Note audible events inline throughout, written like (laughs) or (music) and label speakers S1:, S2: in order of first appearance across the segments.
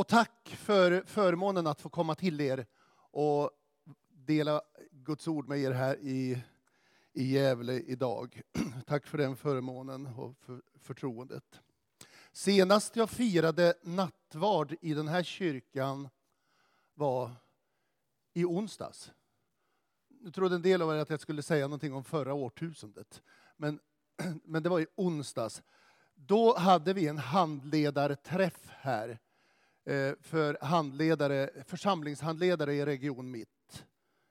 S1: Och tack för förmånen att få komma till er och dela Guds ord med er här i, i Gävle idag. (clears throat) Tack för den förmånen och för förtroendet. Senast jag firade nattvard i den här kyrkan var i onsdags. Nu trodde en del av er att jag skulle säga någonting om förra årtusendet. Men, (clears throat) men det var i onsdags. Då hade vi en handledarträff här Eh, för handledare, församlingshandledare i Region Mitt.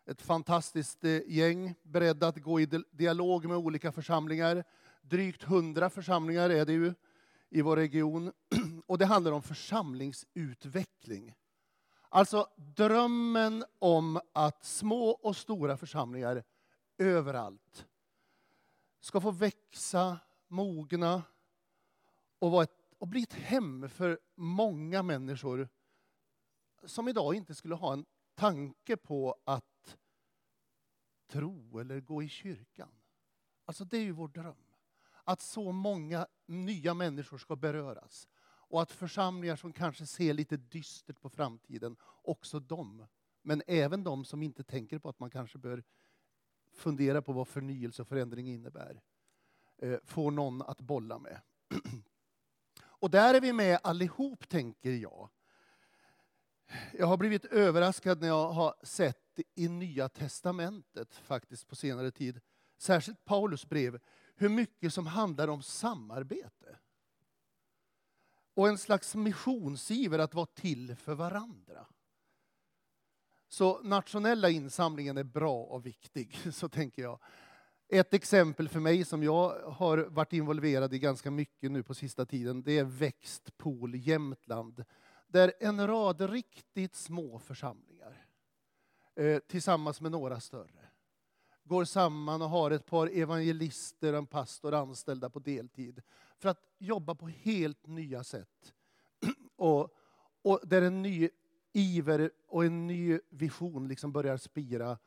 S1: Ett fantastiskt eh, gäng, beredda att gå i dialog med olika församlingar. Drygt hundra församlingar är det ju i vår region. (clears throat) Och det handlar om församlingsutveckling. Alltså drömmen om att små och stora församlingar överallt ska få växa, mogna och, vara ett, och bli ett hem för många människor som idag inte skulle ha en tanke på att tro eller gå i kyrkan. Alltså det är ju vår dröm. Att så många nya människor ska beröras. Och att församlingar som kanske ser lite dystert på framtiden, också de, men även de som inte tänker på att man kanske bör fundera på vad förnyelse och förändring innebär, eh, får någon att bolla med. Och där är vi med allihop, tänker jag. Jag har blivit överraskad när jag har sett i Nya Testamentet, faktiskt på senare tid, särskilt Paulus brev, hur mycket som handlar om samarbete. Och en slags missionsiver att vara till för varandra. Så nationella insamlingen är bra och viktig, (laughs) så tänker jag. Ett exempel för mig som jag har varit involverad i ganska mycket nu på sista tiden, det är Växtpool Jämtland. Där en rad riktigt små församlingar, eh, tillsammans med några större, går samman och har ett par evangelister och en pastor anställda på deltid för att jobba på helt nya sätt. (clears throat) Och, och där en ny iver och en ny vision liksom börjar spira.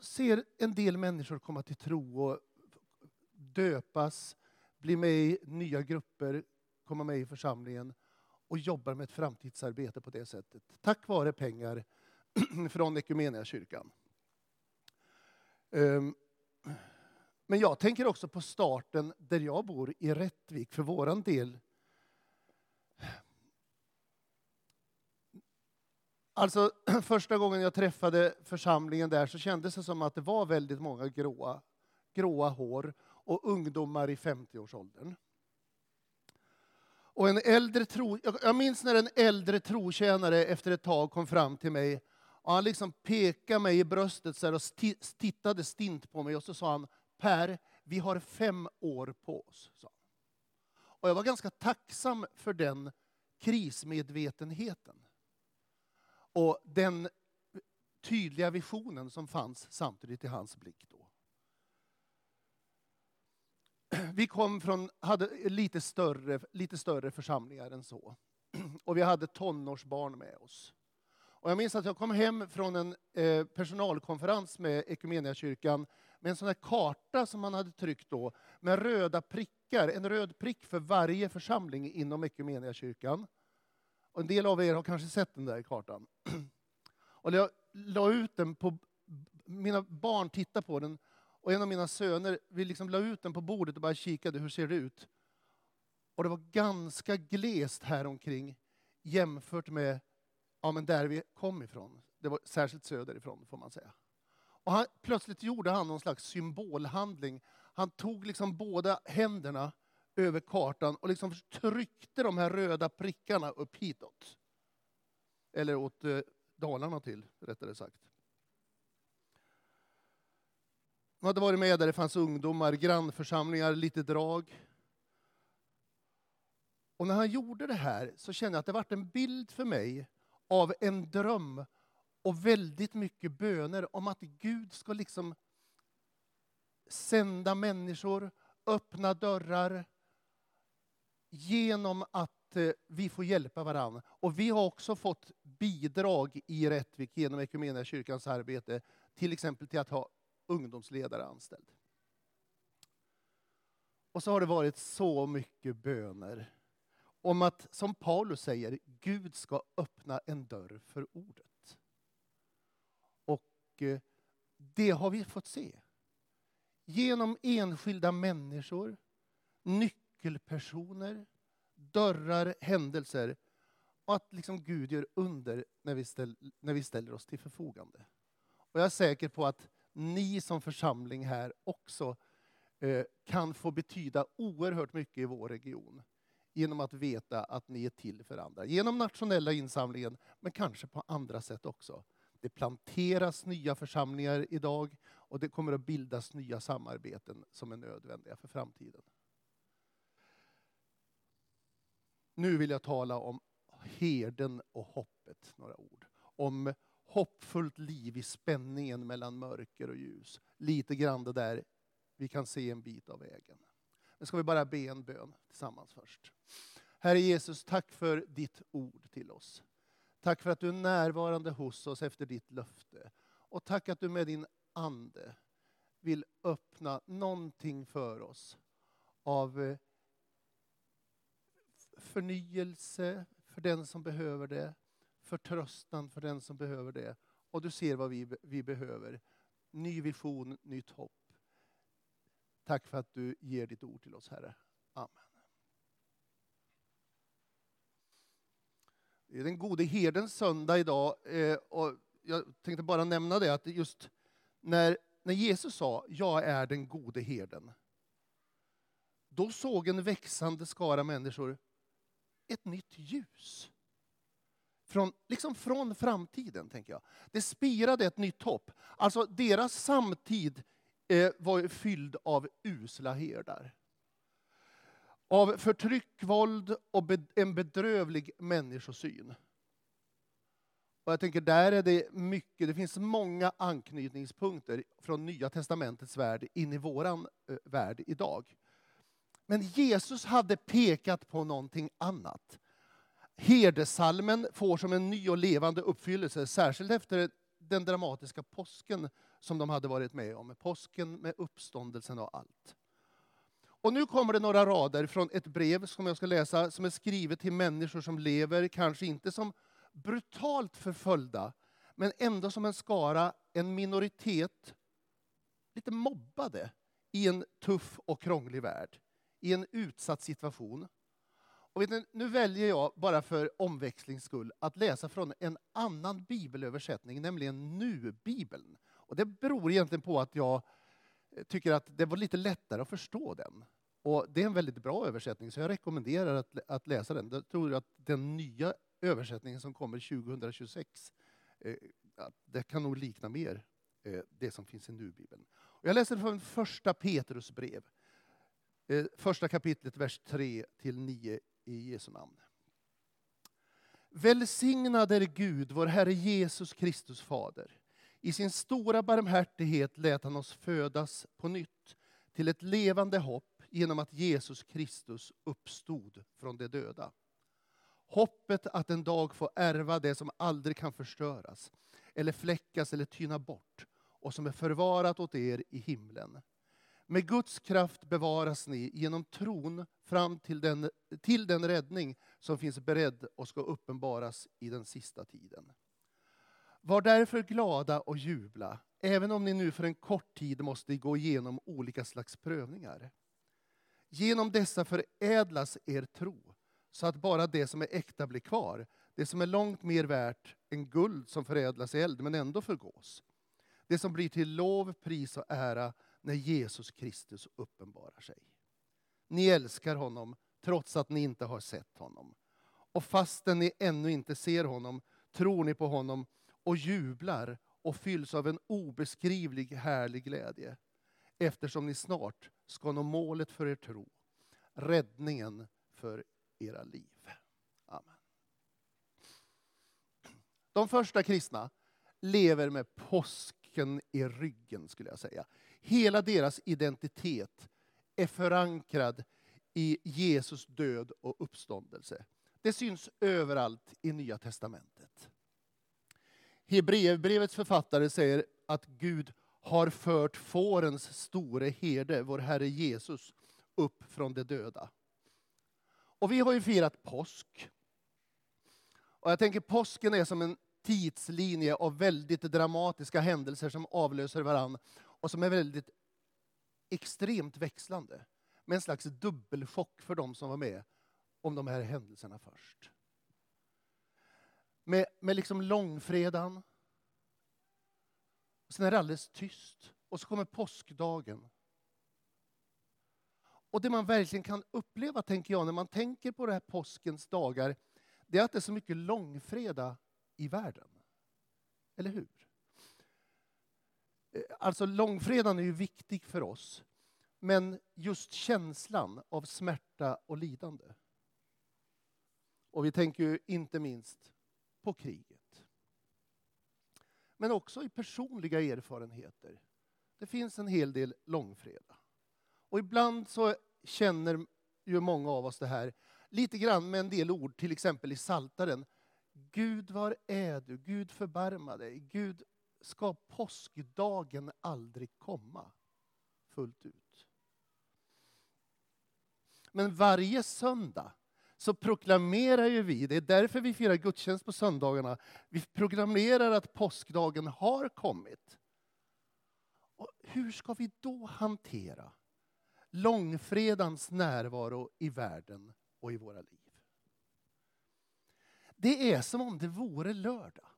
S1: Ser en del människor komma till tro och döpas, bli med i nya grupper, komma med i församlingen och jobbar med ett framtidsarbete på det sättet. Tack vare pengar (clears throat) från Equmeniakyrkan. Ehm, men jag tänker också på starten där jag bor, i Rättvik, för våran del. Alltså, (clears throat) första gången jag träffade församlingen där så kändes det som att det var väldigt många gråa, gråa hår och ungdomar i 50-årsåldern. Och en äldre tro, jag minns när en äldre trotjänare efter ett tag kom fram till mig och han liksom pekade mig i bröstet och tittade stint på mig och så sa han Per, vi har fem år på oss. Sa han. Och jag var ganska tacksam för den krismedvetenheten. Och den tydliga visionen som fanns samtidigt i hans blick då. Vi kom från, hade lite större, lite större församlingar än så. Och vi hade tonårsbarn med oss. Och jag minns att jag kom hem från en eh, personalkonferens med Equmeniakyrkan med en sån här karta som man hade tryckt då, med röda prickar, en röd prick för varje församling inom Equmeniakyrkan. Och en del av er har kanske sett den där kartan. (clears throat) Och jag la ut den på, mina barn tittade på den, och en av mina söner, vi liksom la ut den på bordet och bara kikade, hur ser det ut? Och det var ganska glest här omkring jämfört med ja, men där vi kom ifrån. Det var särskilt söderifrån, får man säga. Och han, plötsligt gjorde han någon slags symbolhandling. Han tog liksom båda händerna över kartan och liksom tryckte de här röda prickarna upp hitåt. Eller åt eh, Dalarna till, rättare sagt. De hade varit med där det fanns ungdomar, grannförsamlingar, lite drag. Och när han gjorde det här så kände jag att det vart en bild för mig av en dröm och väldigt mycket böner om att Gud ska liksom sända människor, öppna dörrar genom att eh, vi får hjälpa varandra. Och vi har också fått bidrag i Rättvik genom kyrkans arbete, till exempel till att ha ungdomsledare anställd. Och så har det varit så mycket böner om att, som Paulus säger, Gud ska öppna en dörr för ordet. Och eh, det har vi fått se. Genom enskilda människor, nyckelpersoner, Nyckelpersoner, dörrar, händelser. Och att liksom Gud gör under när vi, ställ, när vi ställer oss till förfogande. Och jag är säker på att ni som församling här också eh, kan få betyda oerhört mycket i vår region genom att veta att ni är till för andra. Genom nationella insamlingen, men kanske på andra sätt också. Det planteras nya församlingar idag och det kommer att bildas nya samarbeten som är nödvändiga för framtiden. Nu vill jag tala om herden och hoppet, några ord. Om hoppfullt liv i spänningen mellan mörker och ljus. Lite grann det där, vi kan se en bit av vägen. Nu ska vi bara be en bön tillsammans först. Herre Jesus, tack för ditt ord till oss. Tack för att du är närvarande hos oss efter ditt löfte. Och tack att du med din ande vill öppna någonting för oss av eh, förnyelse för den som behöver det, förtröstan för den som behöver det. Och du ser vad vi, vi behöver. Ny vision, nytt hopp. Tack för att du ger ditt ord till oss, Herre. Amen. Det är den gode herdens söndag idag. Eh, och jag tänkte bara nämna det att just när, när Jesus sa ”Jag är den gode herden” då såg en växande skara människor ett nytt ljus. Från, liksom från framtiden, tänker jag. Det spirade ett nytt hopp. Alltså deras samtid eh, var fylld av usla herdar. Av förtryck, våld och en bedrövlig människosyn. Och jag tänker, där är det mycket, det finns många anknytningspunkter från Nya Testamentets värld in i våran eh, värld idag. Men Jesus hade pekat på någonting annat. Herdesalmen får som en ny och levande uppfyllelse, särskilt efter den dramatiska påsken som de hade varit med om. Påsken med uppståndelsen och allt. Och nu kommer det några rader från ett brev som jag ska läsa, som är skrivet till människor som lever, kanske inte som brutalt förföljda, men ändå som en skara, en minoritet, lite mobbade i en tuff och krånglig värld i en utsatt situation. Och vet ni, nu väljer jag, bara för omväxlings skull, att läsa från en annan bibelöversättning, nämligen Nu-bibeln. Och det beror egentligen på att jag eh, tycker att det var lite lättare att förstå den. Och det är en väldigt bra översättning, så jag rekommenderar att, att läsa den. Jag tror att den nya översättningen som kommer 2026, eh, det kan nog likna mer eh, det som finns i Nu-bibeln. Jag läser från första Petrus brev. Eh, första kapitlet, vers 3 till 9 i Jesu namn. Välsignad är Gud, vår Herre Jesus Kristus fader. I sin stora barmhärtighet lät han oss födas på nytt till ett levande hopp genom att Jesus Kristus uppstod från de döda. Hoppet att en dag få ärva det som aldrig kan förstöras eller fläckas eller tyna bort och som är förvarat åt er i himlen med Guds kraft bevaras ni genom tron fram till den, till den räddning som finns beredd och ska uppenbaras i den sista tiden. Var därför glada och jubla, även om ni nu för en kort tid måste gå igenom olika slags prövningar. Genom dessa förädlas er tro, så att bara det som är äkta blir kvar, det som är långt mer värt än guld som förädlas i eld men ändå förgås. Det som blir till lov, pris och ära när Jesus Kristus uppenbarar sig. Ni älskar honom trots att ni inte har sett honom. Och fastän ni ännu inte ser honom tror ni på honom och jublar och fylls av en obeskrivlig härlig glädje eftersom ni snart ska nå målet för er tro, räddningen för era liv. Amen. De första kristna lever med påsken i ryggen, skulle jag säga. Hela deras identitet är förankrad i Jesus död och uppståndelse. Det syns överallt i Nya testamentet. Hebreerbrevets författare säger att Gud har fört fårens store herde, vår Herre Jesus, upp från de döda. Och vi har ju firat påsk. Och jag tänker påsken är som en tidslinje av väldigt dramatiska händelser som avlöser varann och som är väldigt extremt växlande. Med en slags dubbelchock för de som var med om de här händelserna först. Med, med liksom långfredagen. Sen är det alldeles tyst. Och så kommer påskdagen. Och det man verkligen kan uppleva, tänker jag, när man tänker på det här påskens dagar, det är att det är så mycket långfredag i världen. Eller hur? Alltså långfredagen är ju viktig för oss, men just känslan av smärta och lidande. Och vi tänker ju inte minst på kriget. Men också i personliga erfarenheter. Det finns en hel del långfredag. Och ibland så känner ju många av oss det här lite grann med en del ord, till exempel i Saltaren. Gud, var är du? Gud, förbarma dig. Gud, ska påskdagen aldrig komma fullt ut? Men varje söndag så proklamerar ju vi, det är därför vi firar gudstjänst på söndagarna, vi proklamerar att påskdagen har kommit. Och hur ska vi då hantera långfredagens närvaro i världen och i våra liv? Det är som om det vore lördag.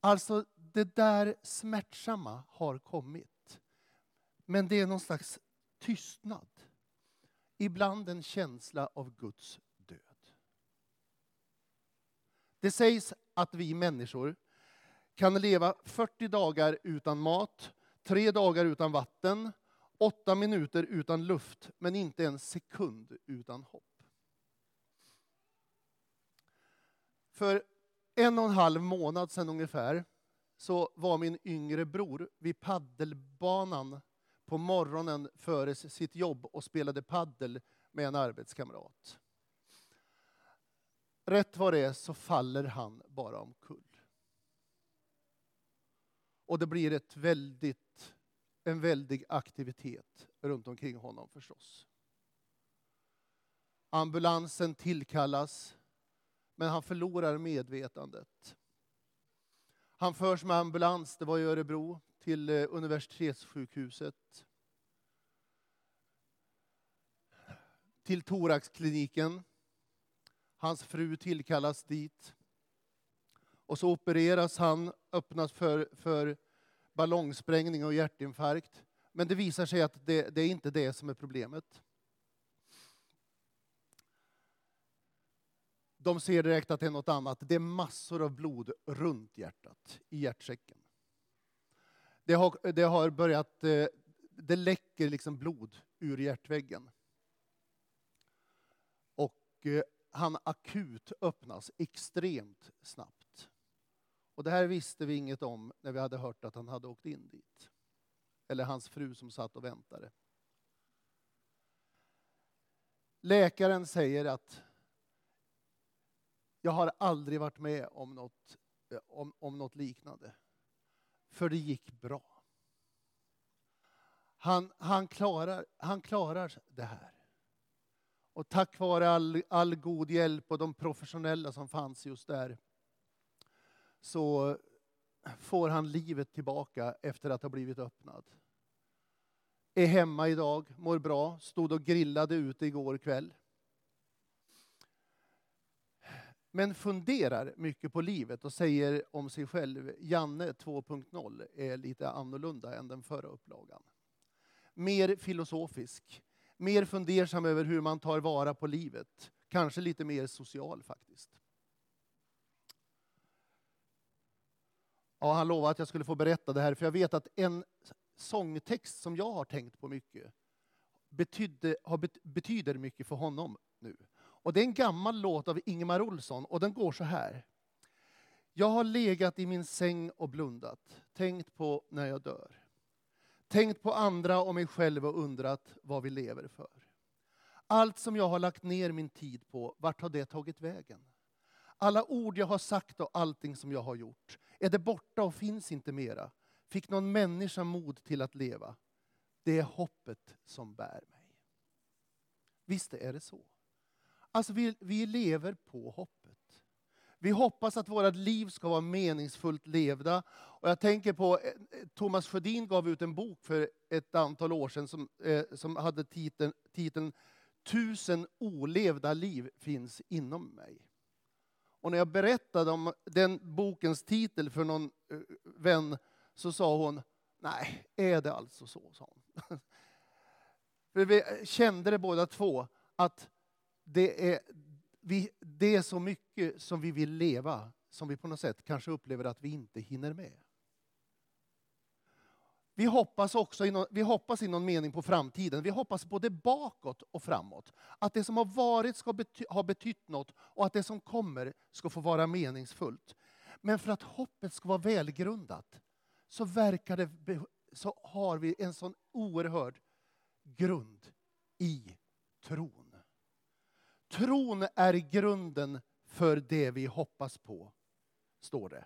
S1: Alltså, det där smärtsamma har kommit. Men det är någon slags tystnad. Ibland en känsla av Guds död. Det sägs att vi människor kan leva 40 dagar utan mat, tre dagar utan vatten, åtta minuter utan luft, men inte en sekund utan hopp. För en och en halv månad sedan ungefär så var min yngre bror vid paddelbanan på morgonen före sitt jobb och spelade paddel med en arbetskamrat. Rätt vad det är så faller han bara omkull. Och det blir ett väldigt, en väldig aktivitet runt omkring honom förstås. Ambulansen tillkallas, men han förlorar medvetandet. Han förs med ambulans, det var i Örebro, till eh, universitetssjukhuset. Till thoraxkliniken. Hans fru tillkallas dit. Och så opereras han, öppnas för, för ballongsprängning och hjärtinfarkt. Men det visar sig att det, det är inte det som är problemet. De ser direkt att det är något annat. Det är massor av blod runt hjärtat, i hjärtsäcken. Det har, det har börjat, eh, det läcker liksom blod ur hjärtväggen. Och eh, han akut öppnas extremt snabbt. Och det här visste vi inget om när vi hade hört att han hade åkt in dit. Eller hans fru som satt och väntade. Läkaren säger att jag har aldrig varit med om något, eh, om, om något liknande. För det gick bra. Han, han, klarar, han klarar det här. Och tack vare all, all god hjälp och de professionella som fanns just där så får han livet tillbaka efter att ha blivit öppnad. Är hemma idag, mår bra, stod och grillade ute igår kväll. Men funderar mycket på livet och säger om sig själv, Janne 2.0 är lite annorlunda än den förra upplagan. Mer filosofisk, mer fundersam över hur man tar vara på livet. Kanske lite mer social faktiskt. Ja, han lovade att jag skulle få berätta det här, för jag vet att en sångtext som jag har tänkt på mycket betydde, har, betyder mycket för honom nu. Och det är en gammal låt av Ingemar Olsson och den går så här. Jag har legat i min säng och blundat, tänkt på när jag dör. Tänkt på andra och mig själv och undrat vad vi lever för. Allt som jag har lagt ner min tid på, vart har det tagit vägen? Alla ord jag har sagt och allting som jag har gjort, är det borta och finns inte mera? Fick någon människa mod till att leva? Det är hoppet som bär mig. Visst är det så. Alltså vi, vi lever på hoppet. Vi hoppas att våra liv ska vara meningsfullt levda. Och jag tänker på, eh, eh, Thomas Sjödin gav ut en bok för ett antal år sedan som, eh, som hade titeln, titeln Tusen olevda liv finns inom mig. Och när jag berättade om den bokens titel för någon eh, vän så sa hon, nej, är det alltså så? Sa hon. (laughs) För vi kände det båda två, att det är, vi, det är så mycket som vi vill leva, som vi på något sätt kanske upplever att vi inte hinner med. Vi hoppas också i någon, vi hoppas i någon mening på framtiden. Vi hoppas både bakåt och framåt. Att det som har varit ska bety, ha betytt något och att det som kommer ska få vara meningsfullt. Men för att hoppet ska vara välgrundat så, verkar det, så har vi en sån oerhörd grund i tron. Tron är grunden för det vi hoppas på, står det.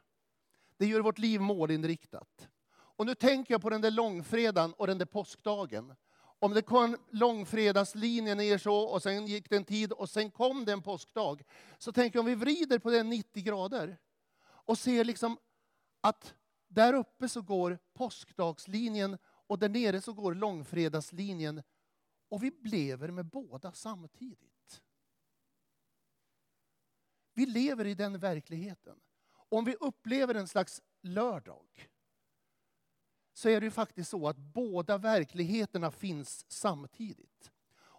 S1: Det gör vårt liv målinriktat. Och nu tänker jag på den där långfredagen och den där påskdagen. Om det kom långfredagslinjen ner så och sen gick det en tid och sen kom det en påskdag. Så tänker jag om vi vrider på den 90 grader och ser liksom att där uppe så går påskdagslinjen och där nere så går långfredagslinjen. Och vi lever med båda samtidigt. Vi lever i den verkligheten. Om vi upplever en slags lördag så är det ju faktiskt så att båda verkligheterna finns samtidigt.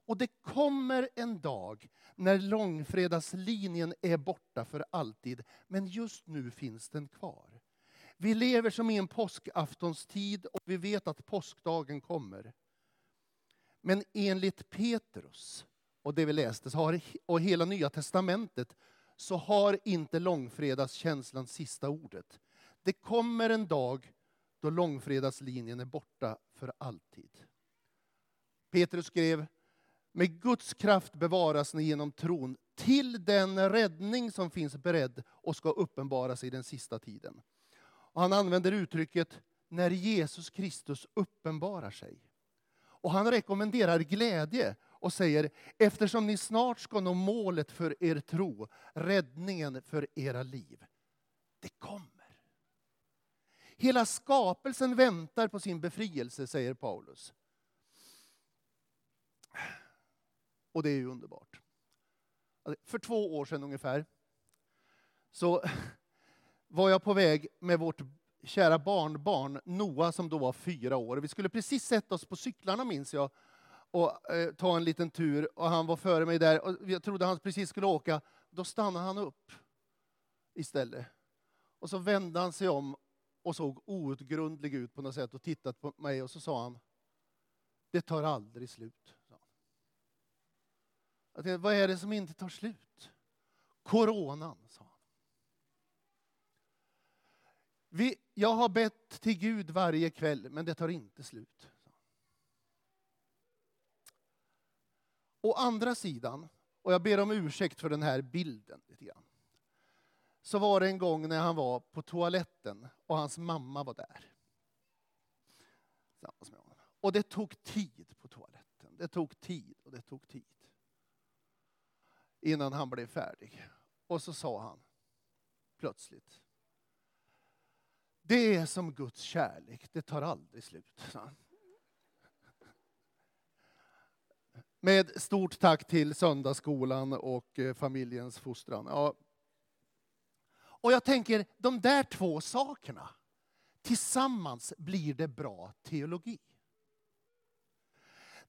S1: Och det kommer en dag när långfredagslinjen är borta för alltid, men just nu finns den kvar. Vi lever som i en påskaftonstid och vi vet att påskdagen kommer. Men enligt Petrus och det vi läste och hela Nya Testamentet så har inte långfredagskänslan sista ordet. Det kommer en dag då långfredagslinjen är borta för alltid. Petrus skrev, med Guds kraft bevaras ni genom tron till den räddning som finns beredd och ska uppenbaras i den sista tiden. Och han använder uttrycket när Jesus Kristus uppenbarar sig. Och han rekommenderar glädje och säger, eftersom ni snart ska nå målet för er tro, räddningen för era liv. Det kommer. Hela skapelsen väntar på sin befrielse, säger Paulus. Och det är ju underbart. För två år sedan ungefär så var jag på väg med vårt kära barnbarn Noah som då var fyra år. Vi skulle precis sätta oss på cyklarna minns jag och eh, ta en liten tur och han var före mig där och jag trodde han precis skulle åka. Då stannade han upp istället. Och så vände han sig om och såg outgrundlig ut på något sätt och tittade på mig och så sa han, det tar aldrig slut. Jag tänkte, vad är det som inte tar slut? Coronan, sa han. Vi, jag har bett till Gud varje kväll, men det tar inte slut. Å andra sidan, och jag ber om ursäkt för den här bilden lite grann så var det en gång när han var på toaletten och hans mamma var där. Och det tog tid på toaletten. Det tog tid och det tog tid. Innan han blev färdig. Och så sa han plötsligt. Det är som Guds kärlek, det tar aldrig slut. Med stort tack till söndagsskolan och eh, familjens fostran. Ja, och jag tänker, de där två sakerna, tillsammans blir det bra teologi.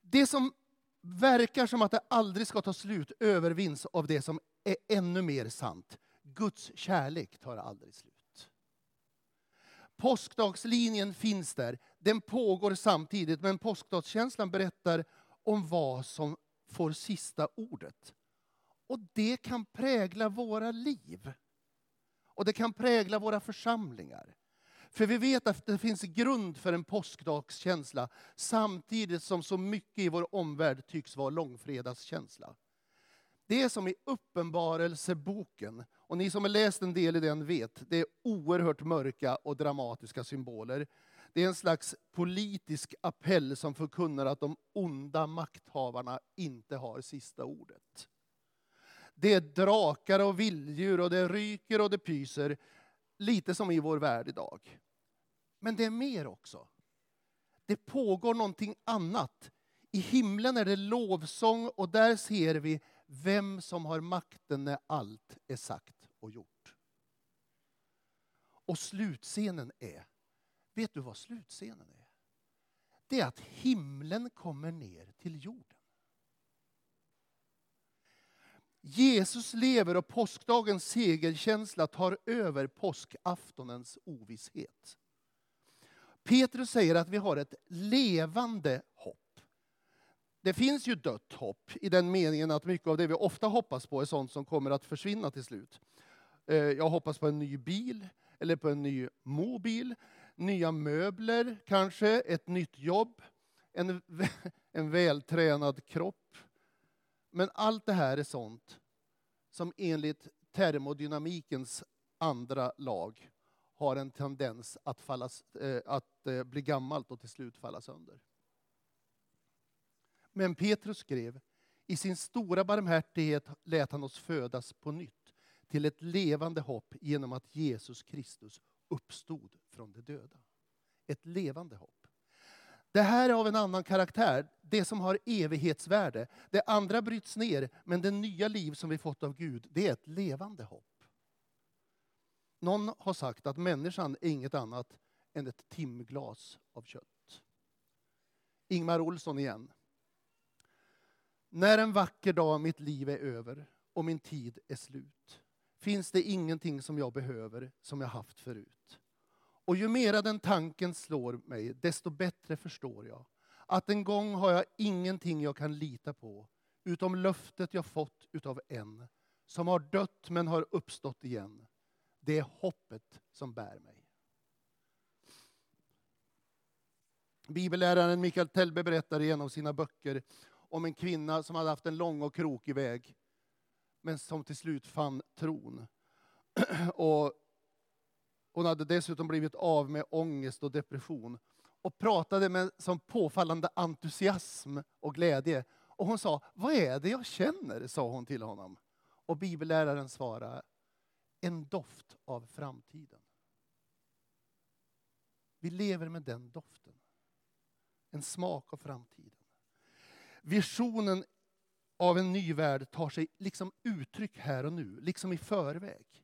S1: Det som verkar som att det aldrig ska ta slut övervinns av det som är ännu mer sant. Guds kärlek tar aldrig slut. Påskdagslinjen finns där, den pågår samtidigt, men påskdagskänslan berättar om vad som får sista ordet. Och det kan prägla våra liv. Och det kan prägla våra församlingar. För vi vet att det finns grund för en påskdagskänsla samtidigt som så mycket i vår omvärld tycks vara långfredagskänsla. Det är som i Uppenbarelseboken. Och Och ni som har läst en del i den vet, det är oerhört mörka och dramatiska symboler. Det är en slags politisk appell som förkunnar att de onda makthavarna inte har sista ordet. Det är drakar och vilddjur och det ryker och det pyser. Lite som i vår värld idag. Men det är mer också. Det pågår någonting annat. I himlen är det lovsång och där ser vi vem som har makten när allt är sagt och gjort. Och slutscenen är, vet du vad slutscenen är? Det är att himlen kommer ner till jorden. Jesus lever och påskdagens segerkänsla tar över påskaftonens ovisshet. Petrus säger att vi har ett levande hopp. Det finns ju dött hopp i den meningen att mycket av det vi ofta hoppas på är sånt som kommer att försvinna till slut. Eh, jag hoppas på en ny bil, eller på en ny mobil, nya möbler kanske, ett nytt jobb, en, (laughs) en vältränad kropp. Men allt det här är sånt som enligt termodynamikens andra lag har en tendens att, falla, eh, att eh, bli gammalt och till slut falla sönder. Men Petrus skrev, i sin stora barmhärtighet lät han oss födas på nytt till ett levande hopp genom att Jesus Kristus uppstod från de döda. Ett levande hopp. Det här är av en annan karaktär, det som har evighetsvärde. Det andra bryts ner, men det nya liv som vi fått av Gud, det är ett levande hopp. Någon har sagt att människan är inget annat än ett timglas av kött. Ingmar Olsson igen. När en vacker dag mitt liv är över och min tid är slut finns det ingenting som jag behöver som jag haft förut. Och ju mera den tanken slår mig, desto bättre förstår jag att en gång har jag ingenting jag kan lita på utom löftet jag fått utav en som har dött men har uppstått igen det är hoppet som bär mig. Bibelläraren Mikael Telbe berättar i en av sina böcker om en kvinna som hade haft en lång och krokig väg, men som till slut fann tron. (clears throat) Och hon hade dessutom blivit av med ångest och depression och pratade med som påfallande entusiasm och glädje. Och hon sa, vad är det jag känner? sa hon till honom. Och bibelläraren svarade, en doft av framtiden. Vi lever med den doften. En smak av framtiden. Visionen av en ny värld tar sig liksom uttryck här och nu, liksom i förväg.